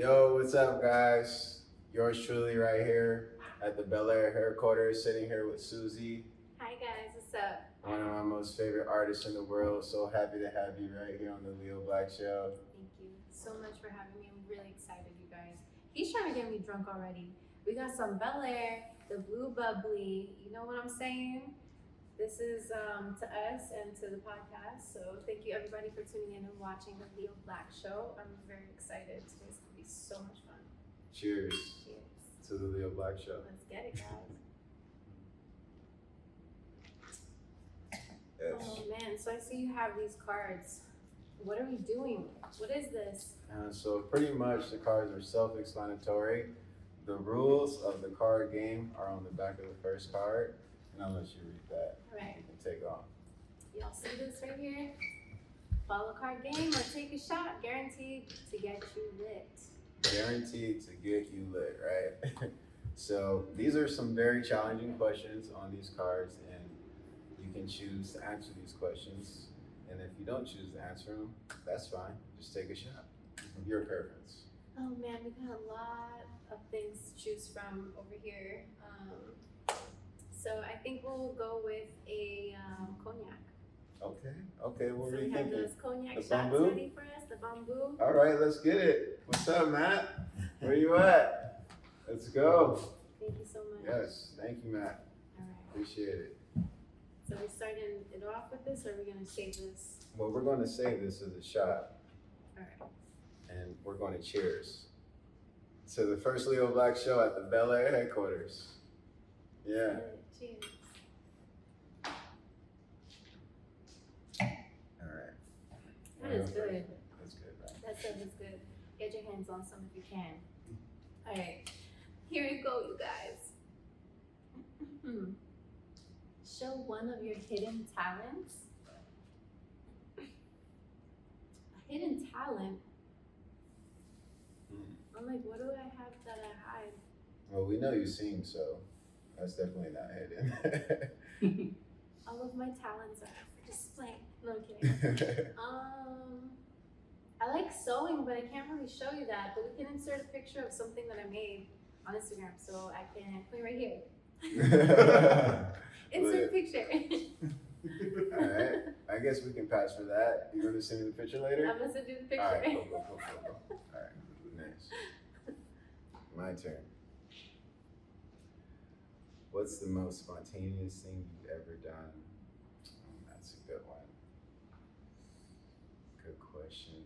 Yo, what's up, guys? Yours truly, right here at the Belaire headquarters, sitting here with Suzi, Hi guys, what's up? one of my most favorite artists in the world. So happy to have you right here on the Leo Black Show. Thank you so much for having me. I'm really excited, you guys. He's trying to get me drunk already. We got some Belaire, the Blue Bubbly. You know what I'm saying? This is um, to us and to the podcast. So thank you everybody for tuning in and watching the Leo Black Show. I'm very excited. Today's gonna be so much fun. Cheers Cheers. to the Leo Black Show. Let's get it, guys. Yes. Oh man, so I see you have these cards. What are we doing? What is this? Uh, so pretty much the cards are self-explanatory. The rules of the card game are on the back of the first card, and I'll let you read that. All right. You can take off. Y'all see this right here? Follow card game or take a shot, guaranteed to get you lit. Guaranteed to get you lit, right? so these are some very challenging questions on these cards, and you can choose to answer these questions. And if you don't choose to answer them, that's fine. Just take a shot. Your preference. Oh man, we got a lot of things to choose from over here. So I think we'll go with a um, cognac. Okay. Okay. What so were you we have thinking? those cognac The shots Bumbu? ready for us. The Bumbu. All right, let's get it. What's up, Matt? Where you at? Let's go. Thank you so much. Yes. Thank you, Matt. All right. Appreciate it. So we're starting it off with this, or are we gonna save this? Well, we're going to save this as a shot. All right. and we're going to cheers to the first Leo Black show at the Belaire headquarters. Yeah. Cheers. All right. That is good. That's good, right? That stuff is good. Get your hands on some if you can. All right, here you go, you guys. Show one of your hidden talents. A hidden talent. Hmm. I'm like, what do I have that I hide? Well, we know you sing, so that's definitely not hidden. All of my talents are up for display. No I'm kidding. Um, I like sewing, but I can't really show you that. But we can insert a picture of something that I made on Instagram, so I can put it right here. Insert picture. All right. I guess we can pass for that. You going to send me the picture later? I'm gonna send you the All right. picture. Cool, cool, cool, cool, cool. All right. Nice. My turn. What's the most spontaneous thing you've ever done? Mm, That's a good one. Good question.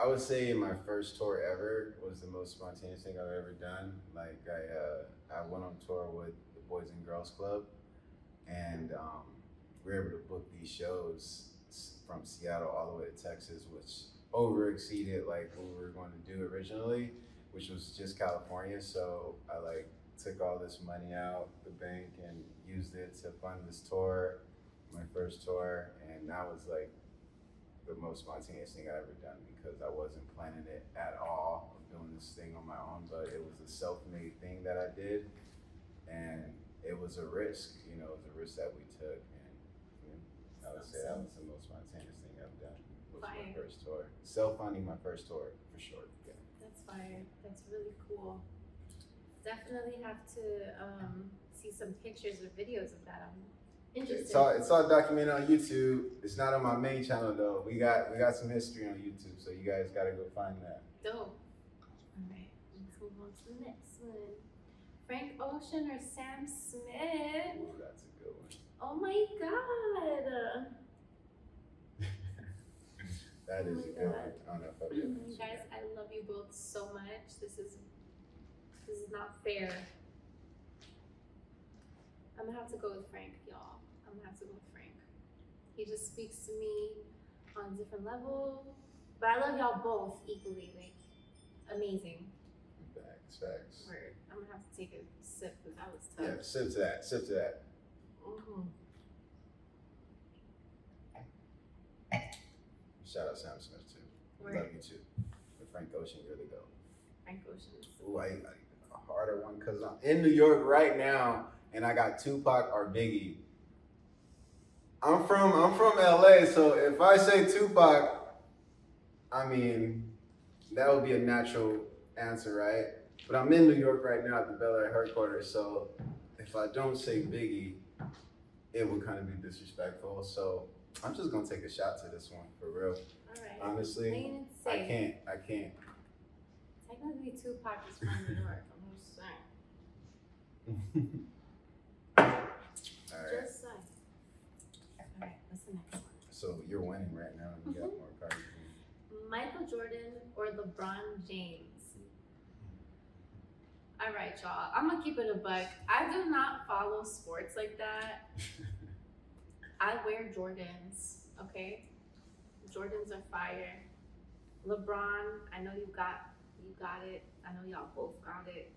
I would say my first tour ever was the most spontaneous thing I've ever done. Like I, uh, I went on tour with the Boys and Girls Club, and um, we were able to book these shows from Seattle all the way to Texas, which over exceeded like what we were going to do originally, which was just California. So I like took all this money out the bank and used it to fund this tour, my first tour, and that was like the most spontaneous thing I've ever done because I wasn't planning it at all of doing this thing on my own, but it was a self-made thing that I did, and it was a risk, you know, it was a risk that we took, and you know, I would say that was the most spontaneous thing I've done. Was my first tour, self-funding my first tour for sure. Yeah. That's fire. That's really cool. Definitely have to um, see some pictures or videos of that. I'm interested. It's all it's all documented on YouTube. It's not on my main channel though. We got we got some history on YouTube, so you guys gotta go find that. Dope. All right, let's move on to the next one. Frank Ocean or Sam Smith? Ooh, that's a good one. Oh my god. That is Oh a good one. I don't know if I've ever You guys, I love you both so much. This is this is not fair. I'm gonna have to go with Frank, y'all. I'm gonna have to go with Frank. He just speaks to me on a different level. But I love y'all both equally. Like amazing. Facts, facts. Word. I'm gonna have to take a sip because that was tough. Yeah, sip to that. Sip to that. Mhm. Shout out Sam Smith too. Word. Love you too. But Frank Ocean, you're the go. Frank Ocean. Ooh, I, I harder one because I'm in New York right now, and I got Tupac or Biggie. I'm from I'm from LA, so if I say Tupac, I mean that would be a natural answer, right? But I'm in New York right now at the Belaire headquarters, so if I don't say Biggie, it would kind of be disrespectful. So I'm just gonna take a shot to this one for real. All right. Honestly, I can't. I can't. Technically, Tupac is from New York. Saying. All right. Just saying. All right. What's the next one? So you're winning right now, and you got mm-hmm. more cards. Michael Jordan or LeBron James? All right, y'all. I'm gonna keep it a buck. I do not follow sports like that. I wear Jordans. Okay, Jordans are fire. LeBron, I know you got you got it. I know y'all both got it.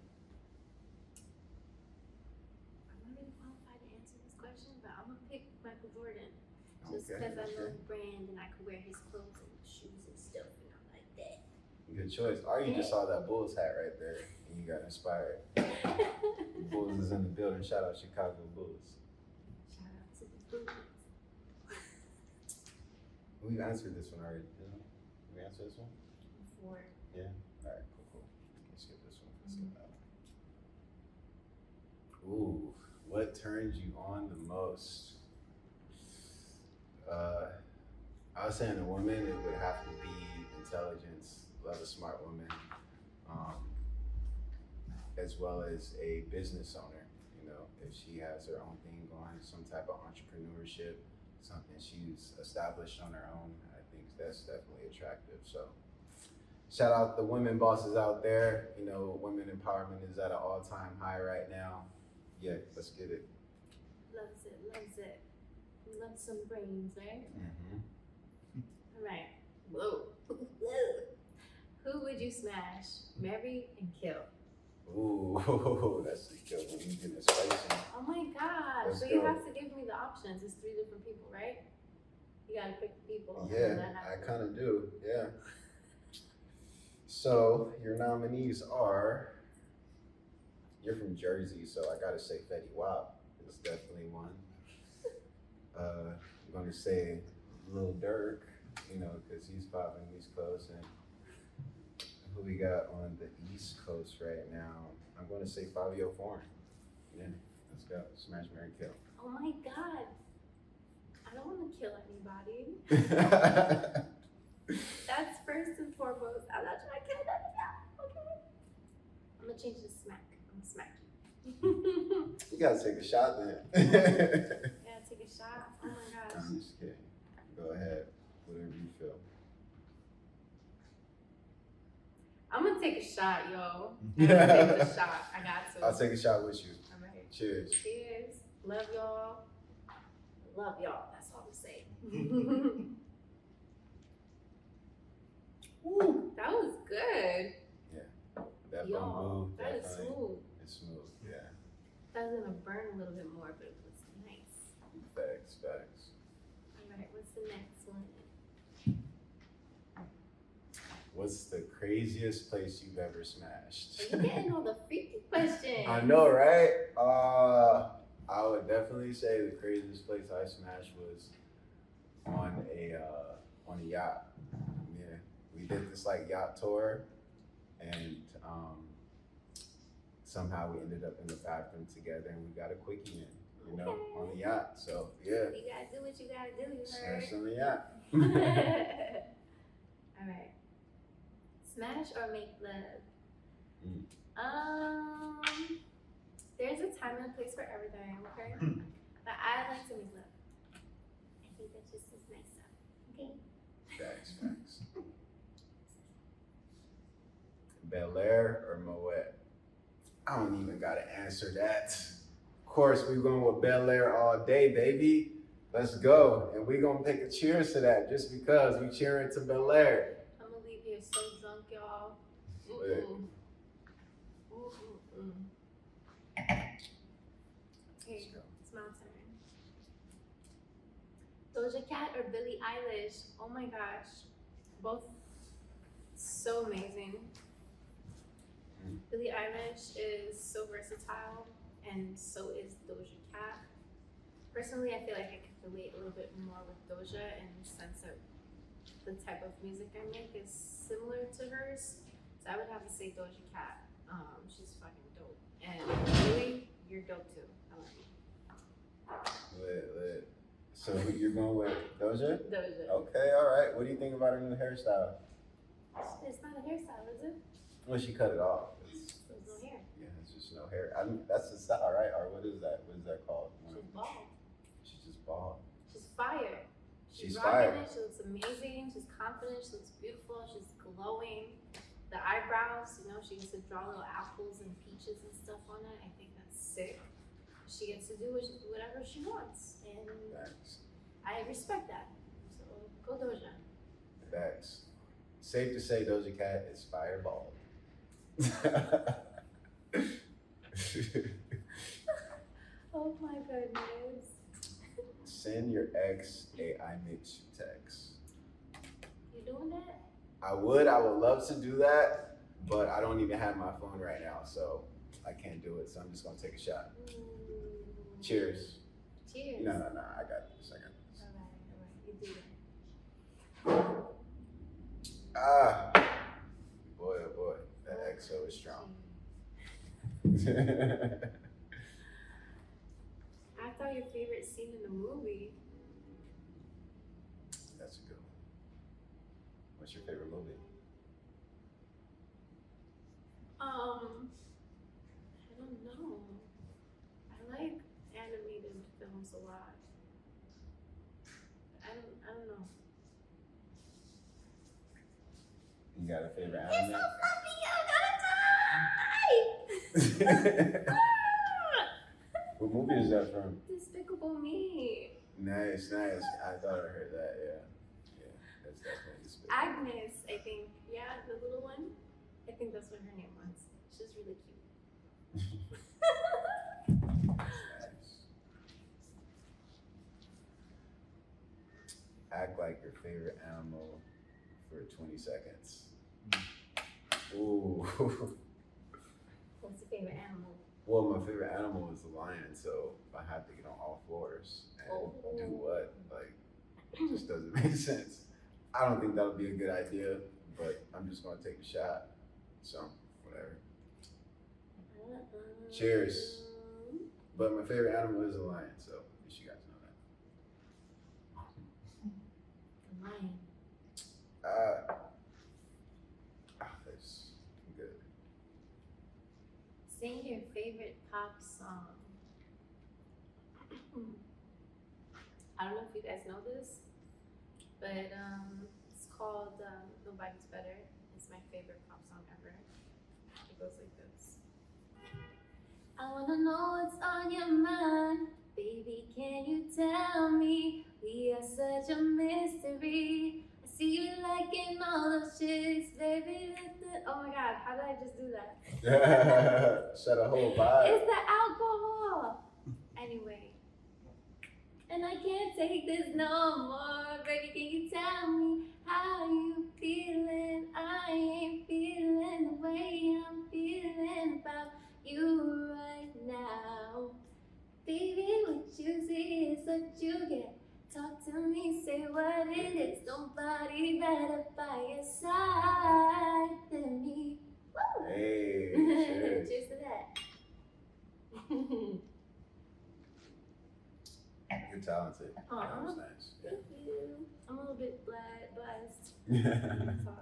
I'm not really qualified to answer this question, but I'm gonna pick Michael Jordan. Oh, just Okay, because I the brand and I could wear his clothes and shoes and stuff and I'm like that. Good choice. Or you just saw that Bulls hat right there, and you got inspired. Bulls is in the building. Shout out Chicago Bulls. Shout out to the Bulls. We've answered this one already. Didn't we? we answered this one? Before. Yeah. All right, cool, cool. Let's skip this one. Let's skip mm-hmm. that one. Ooh, what turns you on the most? Uh, I was saying a woman, it would have to be intelligence, love a smart woman, um, as well as a business owner. You know, if she has her own thing going, some type of entrepreneurship, something she's established on her own, I think that's definitely attractive. So, shout out the women bosses out there. You know, women empowerment is at an all time high right now. Yeah, let's get it. Loves it, loves it. Loves some brains, right? Mm-hmm. Alright. Whoa. Whoa. Who would you smash, marry, and kill? Ooh, that's the kill when you get spicy. Oh my gosh. Let's so you have to give me the options. It's three different people, right? You gotta pick the people. Yeah, I I have to- kind of do. Yeah. So your nominees are. You're from Jersey, so I gotta say Fetty Wap is definitely one. Uh, I'm gonna say Lil Durk, you know, because he's popping East Coast, and who we got on the East Coast right now? I'm gonna say Fivio Foreign. Yeah, let's go. Smash, marry, kill. Oh my god. I don't wanna kill anybody. That's first and foremost. I'm not trying to kill nobody. Okay. I'm gonna change to smack. I'm gonna smack you. you gotta take a shot then. yeah, take a shot. Oh my gosh. I'm just kidding. Go ahead. Whatever you feel. I'm gonna take a shot, yo. I'm gonna take the shot. I got to. I'll take a shot with you. All right. Cheers. Cheers. Love y'all. Love y'all. That's all I'm saying. Woo. that was good. That Yo, Bumbu, that is definitely. smooth. It's smooth. Yeah. That was gonna burn a little bit more, but it was nice. Facts, facts. All right, what's the next one? What's the craziest place you've ever smashed? Are you getting all the freaky questions? I know, right? Uh, I would definitely say the craziest place I smashed was on a uh, on a yacht. Yeah, we did this like yacht tour, and um, somehow we ended up in the bathroom together, and we got a quickie in, you know, on the yacht. So yeah, You gotta do what you gotta do, you heard? on the yacht. All right. Smash or make love? Mm. Um, there's a time and a place for everything, okay? but I like to make love. I think that just is nice stuff. Okay. Facts, facts. Belaire or Moet? I don't even gotta answer that. Of course, we're going with Belaire all day, baby. Let's go. And we're gonna take a cheers to that just because we cheering to Belaire. Okay. Doja Cat or Billie Eilish? Oh my gosh, both so amazing. Billie Eilish is so versatile, and so is Doja Cat. Personally, I feel like I could relate a little bit more with Doja in the sense that the type of music I make is similar to hers. So I would have to say Doja Cat. Um, she's fucking dope. And Louis, you're dope too. I love you. Lit, lit. So you're going with Doja? Doja. Okay, all right. What do you think about her new hairstyle? It's not a hairstyle, is it? Well, she cut it off. It's, There's no hair. yeah, it's just no hair. I mean, that's the style, right? Or what is that? What is that called? She's bald. She's just bald. She's fire. She's rocking fire. it. She looks amazing. She's confident. She looks beautiful. She's glowing. Eyebrows, you know, she gets to draw little apples and peaches and stuff on it. I think that's sick. She gets to do whatever she wants, and. I respect that. So go Doja. Thanks. Safe to say Doja Cat is fireball. Oh my goodness. Send your ex a I miss you text. You doing that? I would, I would love to do that, but I don't even have my phone right now, so I can't do it. So I'm just gonna take a shot. Mm. Cheers. Cheers. No, no, no. I got this. I got this. All right, all right. You do that. Ah, boy, oh boy, that XO is strong. I thought your favorite scene in the movie. That's a good one. What's your favorite movie? Um, I don't know. I like animated films a lot. I don't. I don't know. You got a favorite You're anime? so fluffy. I'm gonna die. what movie is that from? Despicable Me. Nice, nice. I thought I heard that. Yeah, yeah. That's definitely spit. Agnes, I think. Yeah, the little one. I think that's what her name was. She's really cute. Act like your favorite animal for 20 seconds. Hmm. Ooh. What's your favorite animal? well, my favorite animal is the lion, so I have to get on all fours and Oh. do what? Like, it just doesn't make sense. I don't think that would be a good idea, but I'm just gonna take a shot. So, whatever. Cheers. But my favorite animal is a lion, so at least you guys know that. The lion. Uh, ah, that's good. Sing your favorite pop song. I don't know if you guys know this, but um, it's called um, Nobody's Better. It's my favorite pop song ever. It goes like this. I wanna know what's on your mind. Baby, can you tell me? We are such a mystery. I see you liking all those chicks, baby. The... Oh my god, how did I just do that? Shut a whole vibe. It's the alcohol. Anyway. And I can't take this no more. Baby, can you tell me how you feeling? I ain't feeling the way I'm feeling about you You're talented. That was nice. Thank you. I'm a little bit blessed. Yeah. That's all